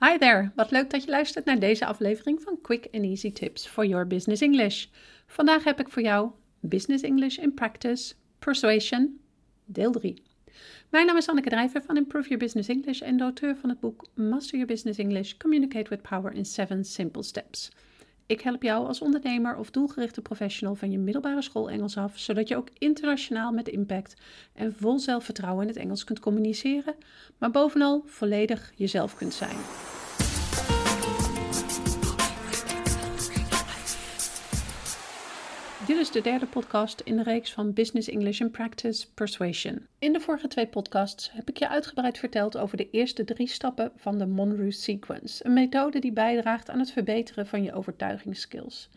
Hi there, wat leuk dat je luistert naar deze aflevering van Quick and Easy Tips for Your Business English. Vandaag heb ik voor jou Business English in Practice, Persuasion, deel 3. Mijn naam is Anneke Drijver van Improve Your Business English en de auteur van het boek Master Your Business English, Communicate with Power in 7 Simple Steps. Ik help jou als ondernemer of doelgerichte professional van je middelbare school Engels af, zodat je ook internationaal met impact en vol zelfvertrouwen in het Engels kunt communiceren, maar bovenal volledig jezelf kunt zijn. Dit is de derde podcast in de reeks van Business English in Practice Persuasion. In de vorige twee podcasts heb ik je uitgebreid verteld over de eerste drie stappen van de Monroe Sequence, een methode die bijdraagt aan het verbeteren van je overtuigingsskills.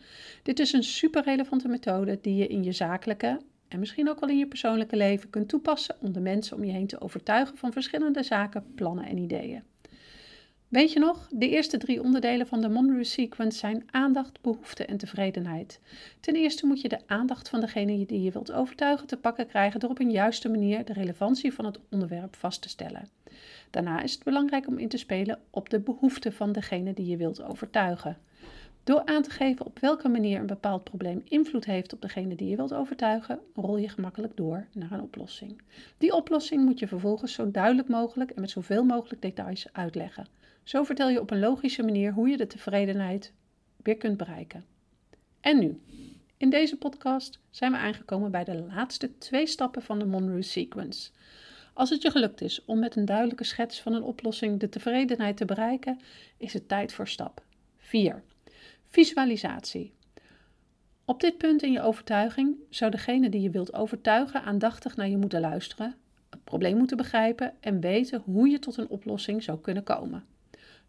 Dit is een super relevante methode die je in je zakelijke en misschien ook wel in je persoonlijke leven kunt toepassen om de mensen om je heen te overtuigen van verschillende zaken, plannen en ideeën. Weet je nog? De eerste drie onderdelen van de Monroe Sequence zijn aandacht, behoefte en tevredenheid. Ten eerste moet je de aandacht van degene die je wilt overtuigen te pakken krijgen door op een juiste manier de relevantie van het onderwerp vast te stellen. Daarna is het belangrijk om in te spelen op de behoefte van degene die je wilt overtuigen. Door aan te geven op welke manier een bepaald probleem invloed heeft op degene die je wilt overtuigen, rol je gemakkelijk door naar een oplossing. Die oplossing moet je vervolgens zo duidelijk mogelijk en met zoveel mogelijk details uitleggen. Zo vertel je op een logische manier hoe je de tevredenheid weer kunt bereiken. En nu, in deze podcast zijn we aangekomen bij de laatste twee stappen van de Monroe Sequence. Als het je gelukt is om met een duidelijke schets van een oplossing de tevredenheid te bereiken, is het tijd voor stap 4. Visualisatie. Op dit punt in je overtuiging zou degene die je wilt overtuigen aandachtig naar je moeten luisteren, het probleem moeten begrijpen en weten hoe je tot een oplossing zou kunnen komen.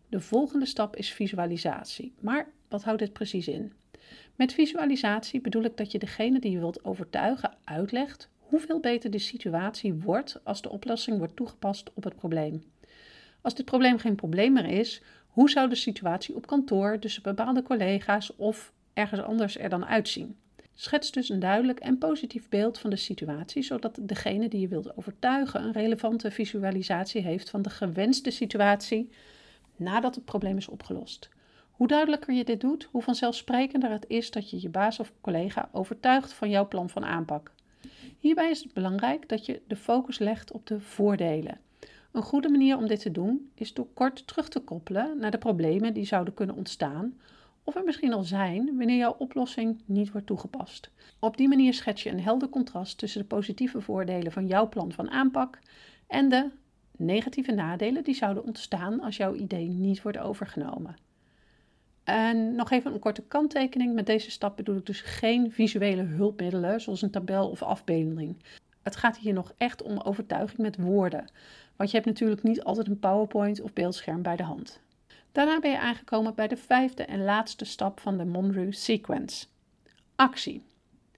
De volgende stap is visualisatie. Maar wat houdt dit precies in? Met visualisatie bedoel ik dat je degene die je wilt overtuigen uitlegt hoeveel beter de situatie wordt als de oplossing wordt toegepast op het probleem. Als dit probleem geen probleem meer is, hoe zou de situatie op kantoor tussen bepaalde collega's of ergens anders er dan uitzien? Schets dus een duidelijk en positief beeld van de situatie, zodat degene die je wilt overtuigen een relevante visualisatie heeft van de gewenste situatie nadat het probleem is opgelost. Hoe duidelijker je dit doet, hoe vanzelfsprekender het is dat je je baas of collega overtuigt van jouw plan van aanpak. Hierbij is het belangrijk dat je de focus legt op de voordelen. Een goede manier om dit te doen is door kort terug te koppelen naar de problemen die zouden kunnen ontstaan of er misschien al zijn wanneer jouw oplossing niet wordt toegepast. Op die manier schets je een helder contrast tussen de positieve voordelen van jouw plan van aanpak en de negatieve nadelen die zouden ontstaan als jouw idee niet wordt overgenomen. En nog even een korte kanttekening. Met deze stap bedoel ik dus geen visuele hulpmiddelen zoals een tabel of afbeelding. Het gaat hier nog echt om overtuiging met woorden. Want je hebt natuurlijk niet altijd een PowerPoint of beeldscherm bij de hand. Daarna ben je aangekomen bij de vijfde en laatste stap van de Monroe Sequence. Actie.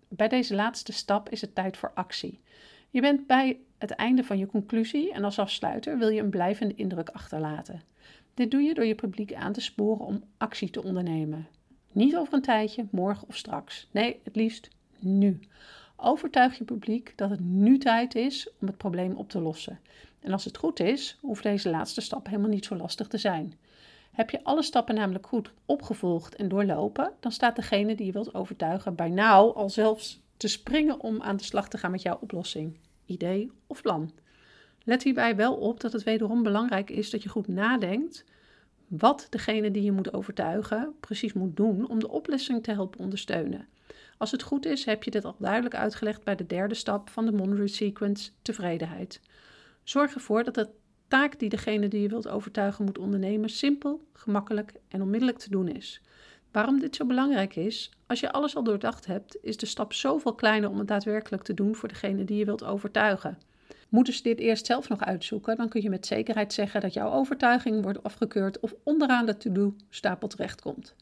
Bij deze laatste stap is het tijd voor actie. Je bent bij het einde van je conclusie en als afsluiter wil je een blijvende indruk achterlaten. Dit doe je door je publiek aan te sporen om actie te ondernemen. Niet over een tijdje, morgen of straks. Nee, het liefst nu. Overtuig je publiek dat het nu tijd is om het probleem op te lossen. En als het goed is, hoeft deze laatste stap helemaal niet zo lastig te zijn. Heb je alle stappen namelijk goed opgevolgd en doorlopen, dan staat degene die je wilt overtuigen bij nou al zelfs te springen om aan de slag te gaan met jouw oplossing idee of plan. Let hierbij wel op dat het wederom belangrijk is dat je goed nadenkt wat degene die je moet overtuigen precies moet doen om de oplossing te helpen ondersteunen. Als het goed is, heb je dit al duidelijk uitgelegd bij de derde stap van de Monroe Sequence, tevredenheid. Zorg ervoor dat de taak die degene die je wilt overtuigen moet ondernemen simpel, gemakkelijk en onmiddellijk te doen is. Waarom dit zo belangrijk is? Als je alles al doordacht hebt, is de stap zoveel kleiner om het daadwerkelijk te doen voor degene die je wilt overtuigen. Moeten ze dit eerst zelf nog uitzoeken, dan kun je met zekerheid zeggen dat jouw overtuiging wordt afgekeurd of onderaan de to-do-stapel terechtkomt.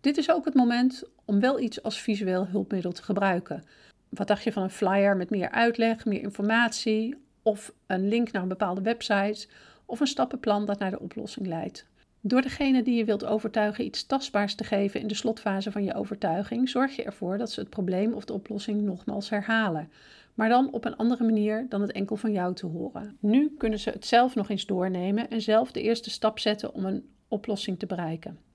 Dit is ook het moment om wel iets als visueel hulpmiddel te gebruiken. Wat dacht je van een flyer met meer uitleg, meer informatie, of een link naar een bepaalde website, of een stappenplan dat naar de oplossing leidt? Door degene die je wilt overtuigen iets tastbaars te geven in de slotfase van je overtuiging, zorg je ervoor dat ze het probleem of de oplossing nogmaals herhalen. maar dan op een andere manier dan het enkel van jou te horen. Nu kunnen ze het zelf nog eens doornemen en zelf de eerste stap zetten om een oplossing te bereiken.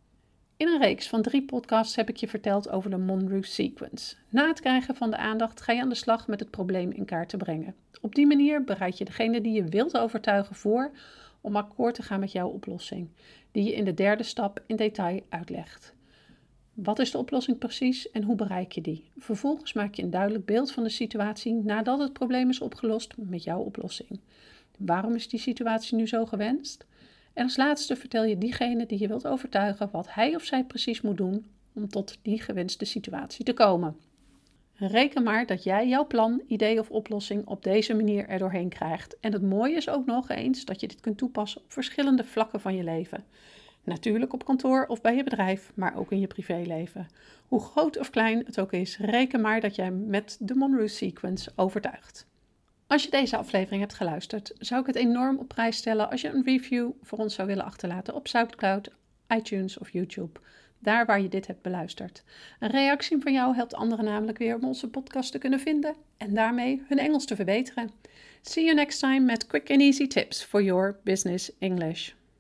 In een reeks van drie podcasts heb ik je verteld over de Monroe Sequence. Na het krijgen van de aandacht ga je aan de slag met het probleem in kaart te brengen. Op die manier bereid je degene die je wilt overtuigen voor om akkoord te gaan met jouw oplossing, die je in de derde stap in detail uitlegt. Wat is de oplossing precies en hoe bereik je die? Vervolgens maak je een duidelijk beeld van de situatie nadat het probleem is opgelost met jouw oplossing. Waarom is die situatie nu zo gewenst? En als laatste vertel je diegene die je wilt overtuigen wat hij of zij precies moet doen om tot die gewenste situatie te komen. Reken maar dat jij jouw plan, idee of oplossing op deze manier er doorheen krijgt. En het mooie is ook nog eens dat je dit kunt toepassen op verschillende vlakken van je leven. Natuurlijk op kantoor of bij je bedrijf, maar ook in je privéleven. Hoe groot of klein het ook is, reken maar dat jij met de Monroe Sequence overtuigt. Als je deze aflevering hebt geluisterd, zou ik het enorm op prijs stellen als je een review voor ons zou willen achterlaten op SoundCloud, iTunes of YouTube. Daar waar je dit hebt beluisterd. Een reactie van jou helpt anderen namelijk weer om onze podcast te kunnen vinden en daarmee hun Engels te verbeteren. See you next time met quick and easy tips for your business English.